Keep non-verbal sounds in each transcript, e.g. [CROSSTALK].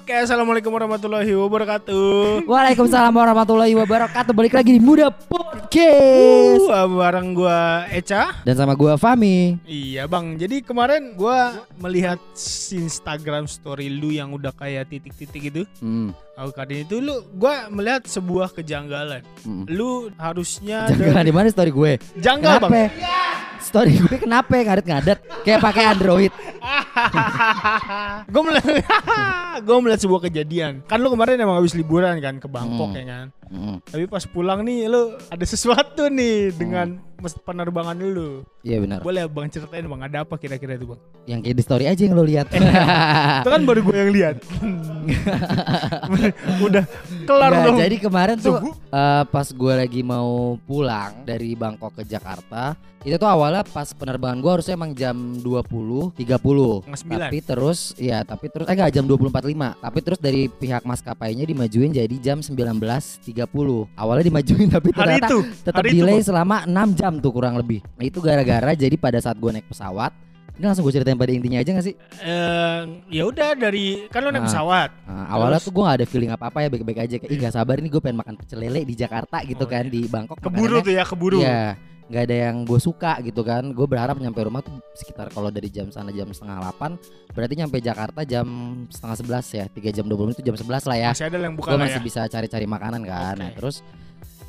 Oke, assalamualaikum warahmatullahi wabarakatuh. Waalaikumsalam warahmatullahi wabarakatuh. Balik lagi di Muda Podcast. Uh, bareng gua Eca. Dan sama gua Fami. Iya bang, jadi kemarin gua melihat Instagram story lu yang udah kayak titik-titik itu. Hmm. Aku kali itu lu, gua melihat sebuah kejanggalan. hmm. Lu harusnya Jangan di mana story gue? janggal Kenapa? bang. Story gue kenapa ngadet-ngadet? Kayak pakai Android. [LAUGHS] gue melihat, [LAUGHS] gue melihat sebuah kejadian. Kan lu kemarin emang habis liburan kan ke Bangkok Hmm. ya kan. Hmm. Tapi pas pulang nih lu ada sesuatu nih dengan mes- penerbangan lu. Iya benar. Boleh bang ceritain bang ada apa kira-kira itu bang? Yang kayak di story aja yang lo lihat. [LAUGHS] Itu kan baru gue yang lihat. [LAUGHS] Udah kelar Nggak, dong. jadi kemarin tuh eh, pas gue lagi mau pulang dari Bangkok ke Jakarta, itu tuh awalnya pas penerbangan gue harusnya emang jam 20.30. Setengah sembilan. Tapi terus ya tapi terus eh enggak jam 20.45. Tapi terus dari pihak maskapainya dimajuin jadi jam 19.30. Awalnya dimajuin [LAUGHS] tapi hari ternyata itu. tetap hari itu, delay Bang. selama 6 jam tuh kurang lebih. Nah, itu gara-gara jadi pada saat gue naik pesawat ini langsung gue ceritain pada intinya aja gak sih? Eh, ya udah dari kan lu naik Nah. pesawat. Nah, awalnya Terus? tuh gue gak ada feeling apa-apa ya baik-baik aja kayak ih gak sabar ini gue pengen makan pecel lele di Jakarta gitu Oh, kan iya. di Bangkok Keburu tuh ya keburu. Iya nggak ada yang gue suka gitu kan gue berharap nyampe rumah tuh sekitar kalau dari jam sana jam setengah 8 berarti nyampe Jakarta jam setengah 11 ya tiga jam 20 menit itu jam 11 lah ya Masih ada yang buka gue masih ya. bisa cari-cari makanan kan Oke. nah terus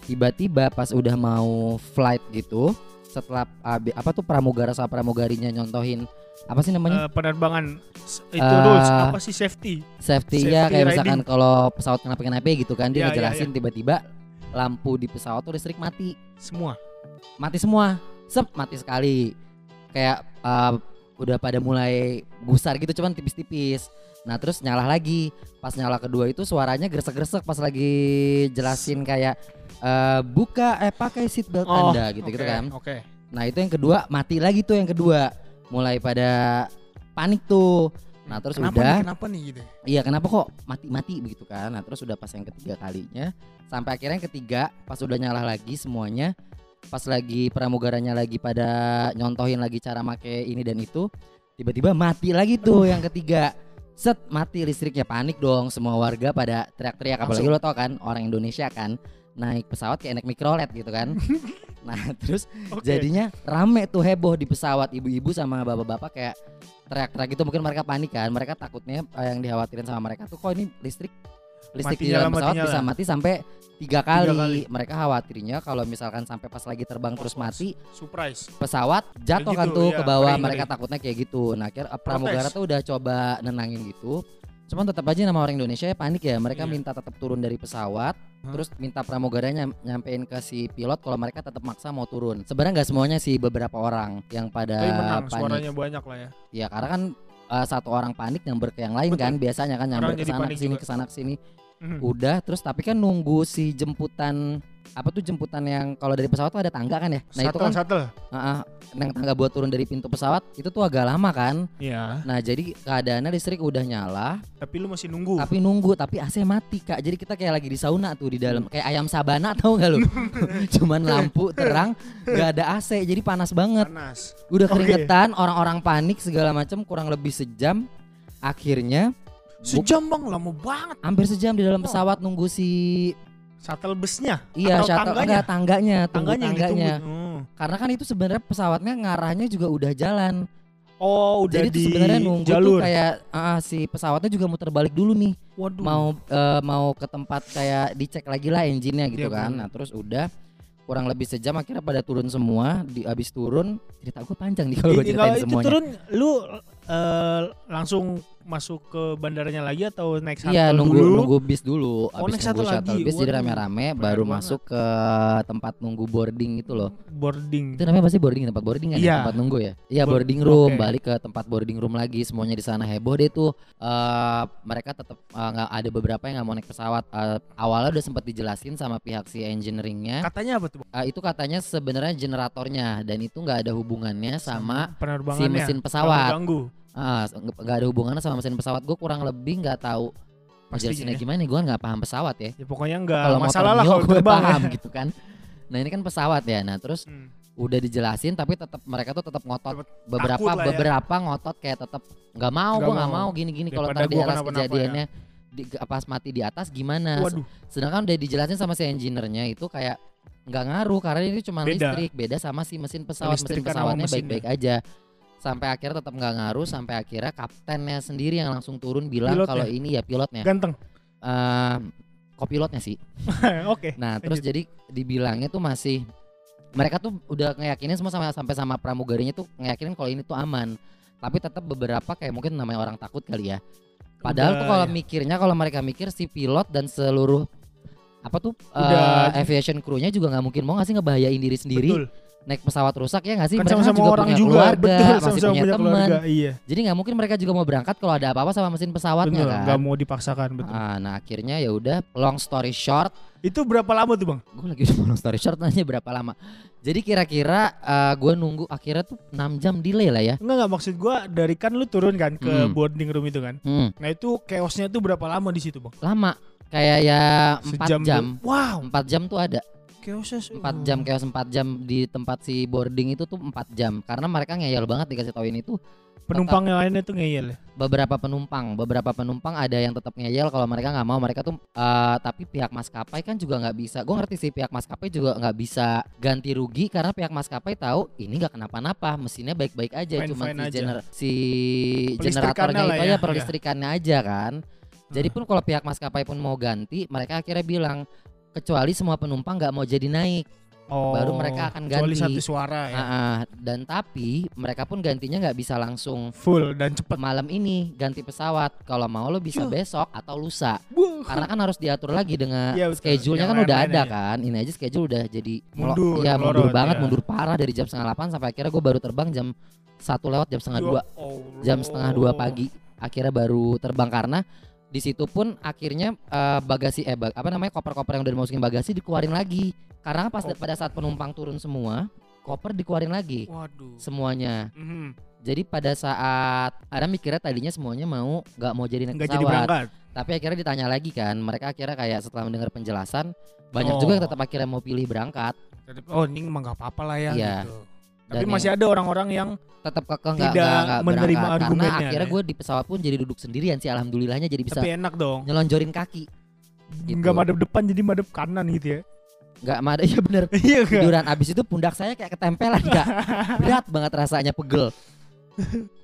tiba-tiba pas udah mau flight gitu setelah apa tuh pramugara sama pramugarinya nyontohin apa sih namanya Eh, penerbangan itu Eh, rules apa sih safety? safety ya safety kayak riding. misalkan kalau pesawat kenapa-kenapa gitu kan dia Ya, ya, ngejelasin tiba-tiba lampu di pesawat tuh listrik mati Semua. Mati semua. Sep mati sekali. Kayak uh, udah pada mulai gusar gitu cuman tipis-tipis. Nah terus nyala lagi. Pas nyala kedua itu suaranya gresek-gresek pas lagi jelasin kayak uh, buka eh pakai seatbelt anda gitu gitu kan. Oke. nah itu yang kedua mati lagi tuh yang kedua. Mulai pada panik tuh. Nah terus kenapa udah. nih, kenapa nih gitu? Iya kenapa kok mati-mati begitu kan? Nah terus udah pas yang ketiga kalinya. Sampai akhirnya yang ketiga Pas udah nyala lagi semuanya Pas lagi pramugaranya lagi pada Nyontohin lagi cara make ini dan itu Tiba-tiba mati lagi tuh yang ketiga. Set mati listriknya panik dong Semua warga pada teriak-teriak. Apalagi lo tau kan orang Indonesia kan Naik pesawat kayak naik mikrolet gitu kan. [LAUGHS] Nah terus Oke. jadinya rame tuh heboh di pesawat Ibu-ibu sama bapak-bapak kayak teriak-teriak gitu. Mungkin mereka panik kan mereka takutnya eh, yang dikhawatirin sama mereka tuh kok ini listrik listrik Mati di dalam pesawat nyala. bisa mati sampai tiga kali. kali. mereka khawatirnya kalau misalkan sampai pas lagi terbang terus Was-was. mati surprise. pesawat jatuh kan gitu, tuh iya, ke bawah mereka takutnya kayak gitu nah akhirnya pramugara tuh udah coba nenangin gitu cuman tetap aja nama orang Indonesia ya panik ya mereka Iya. minta tetap turun dari pesawat Hah? terus minta pramugaranya nyam- nyampein ke si pilot kalau mereka tetap maksa mau turun sebenarnya nggak semuanya sih beberapa orang yang pada Tapi menang panik suaranya banyak lah ya. Ya karena kan uh, satu orang panik nyamber ke yang lain Betul. kan biasanya kan nyamber ke sana sini ke sana ke sini. Mhm. Udah terus tapi kan nunggu si jemputan apa tuh jemputan yang kalau dari pesawat tuh ada tangga kan ya. Nah itu Shuttle, kan shuttle. uh, uh, yang tangga buat turun dari pintu pesawat itu tuh agak lama kan. Iya. Nah jadi keadaannya listrik udah nyala Tapi lu masih nunggu. tapi nunggu tapi AC mati kak. Jadi kita kayak lagi di sauna tuh di dalam kayak ayam sabana [LAUGHS] tau gak lu? [LAUGHS] Cuman lampu terang gak ada AC jadi panas banget. Panas. Udah Oke. keringetan, orang-orang panik segala macam kurang lebih sejam. Akhirnya Sejam bang, lama banget. hampir sejam di dalam Oh. pesawat nunggu si Shuttle busnya. iya Atau shuttle tangganya? enggak tangganya, tunggu Tangganya tangganya. Hmm. Karena kan itu sebenarnya pesawatnya ngarahnya juga udah jalan. Oh, udah Jadi di sebenarnya nunggu jalur. tuh kayak ah, si pesawatnya juga muter balik dulu nih. Waduh. Mau eh, mau ke tempat kayak dicek lagi lah engine-nya gitu Iya, kan. bener. Nah, terus udah kurang lebih sejam akhirnya pada turun semua di abis turun cerita gue panjang nih kalau gue ceritain kalau itu semuanya turun, lu eh, langsung masuk ke bandaranya lagi atau naik shuttle Iya nunggu dulu? nunggu bis dulu, Oh, abis naik nunggu shuttle shuttle lagi. bis jadi rame-rame baru banget. masuk ke tempat nunggu boarding itu loh. boarding. Itu namanya pasti boarding tempat boarding kan ya? Iya. tempat nunggu ya. Iya Board- boarding room, oke. balik ke tempat boarding room lagi semuanya di sana heboh deh tuh. Eh mereka tetap eh, nggak ada beberapa yang nggak mau naik pesawat. Eh, awalnya udah sempat dijelasin sama pihak si engineeringnya. Katanya apa tuh? Eh, itu katanya sebenarnya generatornya dan itu nggak ada hubungannya sama si mesin pesawat. Ganggu. Ah, nggak nggak ada hubungannya sama mesin pesawat. Gue kurang lebih nggak tahu Jelasinnya ya. gimana nih? Gue nggak paham pesawat ya. Ya pokoknya enggak Kalau masalah lah kalau gue ya. paham gitu kan. Nah ini kan pesawat ya. Nah terus Hmm. udah dijelasin tapi tetap mereka tuh tetap ngotot Tetep beberapa ya. beberapa ngotot kayak tetap nggak mau Nggak gue nggak mau. mau gini-gini kalau Daripada ntar di gua atas ya. kejadiannya di, pas mati di atas gimana? Waduh. Sedangkan udah dijelasin sama si engineer-nya itu kayak nggak ngaruh karena ini cuma Beda. listrik, beda sama si mesin pesawat. Mesin sama pesawatnya baik-baik aja. Sampai akhirnya tetap nggak ngaruh, sampai akhirnya kaptennya sendiri yang langsung turun bilang kalau ini ya pilotnya. Ganteng. Eh, kopilotnya sih. [LAUGHS] Oke. Nah, terus jadi dibilangnya tuh masih mereka tuh udah ngeyakinin semua sama sampai sama pramugarinya tuh ngeyakinin kalau ini tuh aman. Tapi tetap beberapa kayak mungkin namanya orang takut kali ya. Padahal Udah, tuh kalau ya. mikirnya kalau mereka mikir si pilot dan seluruh apa tuh Udah- eh, aviation crew-nya juga nggak mungkin mau nggak sih ngebahayain diri sendiri Betul. Naik pesawat rusak ya nggak sih Kan mereka sama-sama juga orang punya juga. keluarga Betul, masih sama-sama punya punya teman. Iya. jadi nggak mungkin mereka juga mau berangkat kalau ada apa-apa sama mesin pesawatnya Betul, kan nggak mau dipaksakan betul. Ah, nah akhirnya ya udah long story short Itu berapa lama tuh, Bang? gue lagi udah long story short nanya berapa lama jadi kira-kira eh, gue nunggu akhirnya tuh 6 jam delay lah ya Enggak enggak maksud gua dari kan lu turun kan ke Hmm. boarding room itu kan. hmm, Nah, itu chaosnya tuh berapa lama di situ, Bang? lama kayak ya 4 Sejam jam dulu. Wow, 4 jam tuh ada chaosnya se- 4 jam chaos 4 jam di tempat si boarding itu tuh 4 jam. Karena mereka ngeyel banget dikasih tauin itu Penumpang yang lainnya tuh ngeyel ya. beberapa penumpang beberapa penumpang ada yang tetap ngeyel. Kalau mereka nggak mau mereka tuh eh, tapi pihak maskapai kan juga nggak bisa. Gue ngerti sih pihak maskapai juga nggak bisa ganti rugi karena pihak maskapai tahu ini nggak kenapa-napa mesinnya baik-baik aja. Cuma si, aja. gener- si generatornya itu ya, ya. perlistrikannya aja kan. Jadi pun kalau pihak maskapai pun mau ganti mereka akhirnya bilang kecuali semua penumpang nggak mau jadi naik Oh, baru mereka akan kecuali ganti. satu suara ya. Ah. dan tapi mereka pun gantinya nggak bisa langsung Full dan cepet. malam ini ganti pesawat kalau mau lo bisa Yuh. besok atau lusa Buh. karena kan harus diatur lagi dengan Iya, betul. schedule-nya kan udah ada ya. kan ini aja schedule udah jadi Mundur, ya mundur melorot, banget ya. mundur parah dari jam setengah 8 sampai akhirnya gue baru terbang jam satu lewat jam setengah Ya dua jam setengah dua pagi akhirnya baru terbang karena di situ pun akhirnya eh, bagasi eh bag- apa namanya koper-koper yang udah dimasukin bagasi dikeluarin lagi karena pas Oh. pada saat penumpang turun semua koper dikeluarin lagi Waduh. semuanya Mhm. jadi pada saat ada mikirnya tadinya semuanya mau nggak mau jadi naik jadi pesawat berangkat. tapi akhirnya ditanya lagi kan mereka akhirnya kayak setelah mendengar penjelasan banyak Oh. juga yang tetap akhirnya mau pilih berangkat Oh, ini emang nggak apa-apa lah ya Iya. gitu. Dan Tapi masih ada orang-orang yang tetap kekeh nggak Tidak nggak- nggak menerima berangkat. karena argumennya, akhirnya ya. gue di pesawat pun jadi duduk sendirian sih alhamdulillahnya jadi bisa tapi enak dong. nyelonjorin kaki Gitu. Nggak madep depan jadi madep kanan gitu ya. nggak ada [LAUGHS] ya bener [LAUGHS] Iya tiduran abis itu pundak saya kayak ketempelan nggak [LAUGHS] berat banget rasanya pegel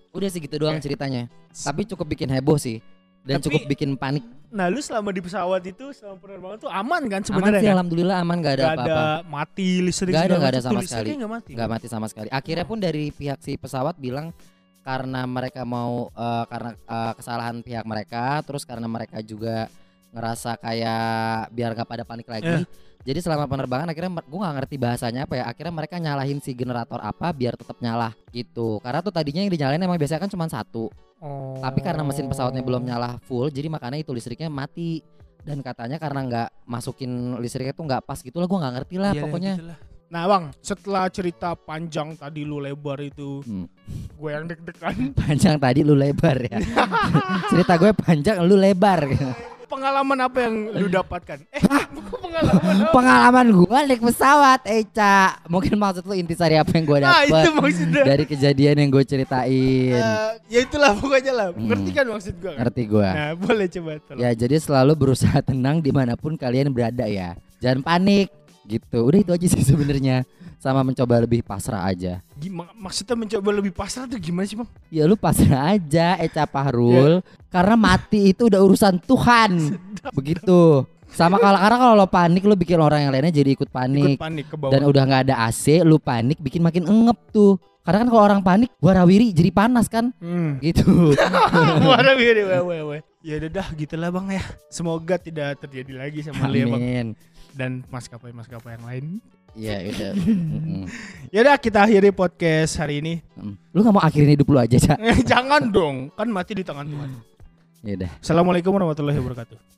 udah sih gitu doang ceritanya tapi cukup bikin heboh sih dan Tapi- cukup bikin panik Nah, lu selama di pesawat itu selama penerbangan tuh aman kan aman sebenarnya sih kan? alhamdulillah aman nggak ada apa-apa ada mati listrik Nggak ada, nggak ada sama sekali. nggak mati. nggak mati sama sekali akhirnya pun dari pihak si pesawat bilang karena mereka mau eh, karena eh, kesalahan pihak mereka terus karena mereka juga ngerasa kayak biar nggak pada panik lagi. Jadi selama penerbangan akhirnya gue nggak ngerti bahasanya apa ya. Akhirnya mereka nyalahin si generator apa biar tetap nyala gitu. Karena tuh tadinya yang dinyalain emang biasanya kan cuma satu. Oh. tapi karena mesin pesawatnya belum nyala full jadi makanya itu listriknya mati. Dan katanya karena nggak masukin listriknya tuh nggak pas gitu lah gue nggak ngerti lah Iya, pokoknya. gitulah. Nah, Bang, setelah cerita panjang tadi lu lebar itu, Hmm. gue yang deg-degan. [LAUGHS] panjang tadi lu lebar ya. [LAUGHS] Cerita gue panjang lu lebar [LAUGHS] Pengalaman apa yang lu dapatkan? Eh, [LAUGHS] pengalaman apa? pengalaman gue naik pesawat Eca mungkin maksud lu intisari apa yang gue Nah, itu maksudnya. dari kejadian yang gue ceritain Eh, ya itulah pokoknya lah. Hmm. Ngerti kan maksud gue? Kan? ngerti gue Nah, boleh coba tolong. ya jadi selalu berusaha tenang di mana pun kalian berada ya jangan panik gitu. Udah itu aja sih [LAUGHS] sebenarnya. Sama mencoba lebih pasrah aja. Gimana maksudnya mencoba lebih pasrah tuh gimana sih, Bang? ya lu pasrah aja Eca Pahrul. Karena mati itu udah urusan Tuhan. [LAUGHS] Begitu. Sama kalau karena kalau lo panik lu bikin orang yang lainnya jadi ikut panik. Ikut panik ke bawah. dan udah nggak ada AC lu panik bikin makin engep tuh karena kan kalau orang panik warawiri jadi panas kan Hmm. gitu wih, wih, wih. Ya udah dah gitulah bang ya. Semoga tidak terjadi lagi sama lu ya bang amin dan maskapai-maskapai yang lain. ya udah [LAUGHS] Mm-mm. Ya udah kita akhiri podcast hari ini. Lu nggak mau akhirin hidup lu aja cak [LAUGHS] Jangan dong, kan mati di tangan Tuhan. ya udah Assalamualaikum warahmatullahi wabarakatuh.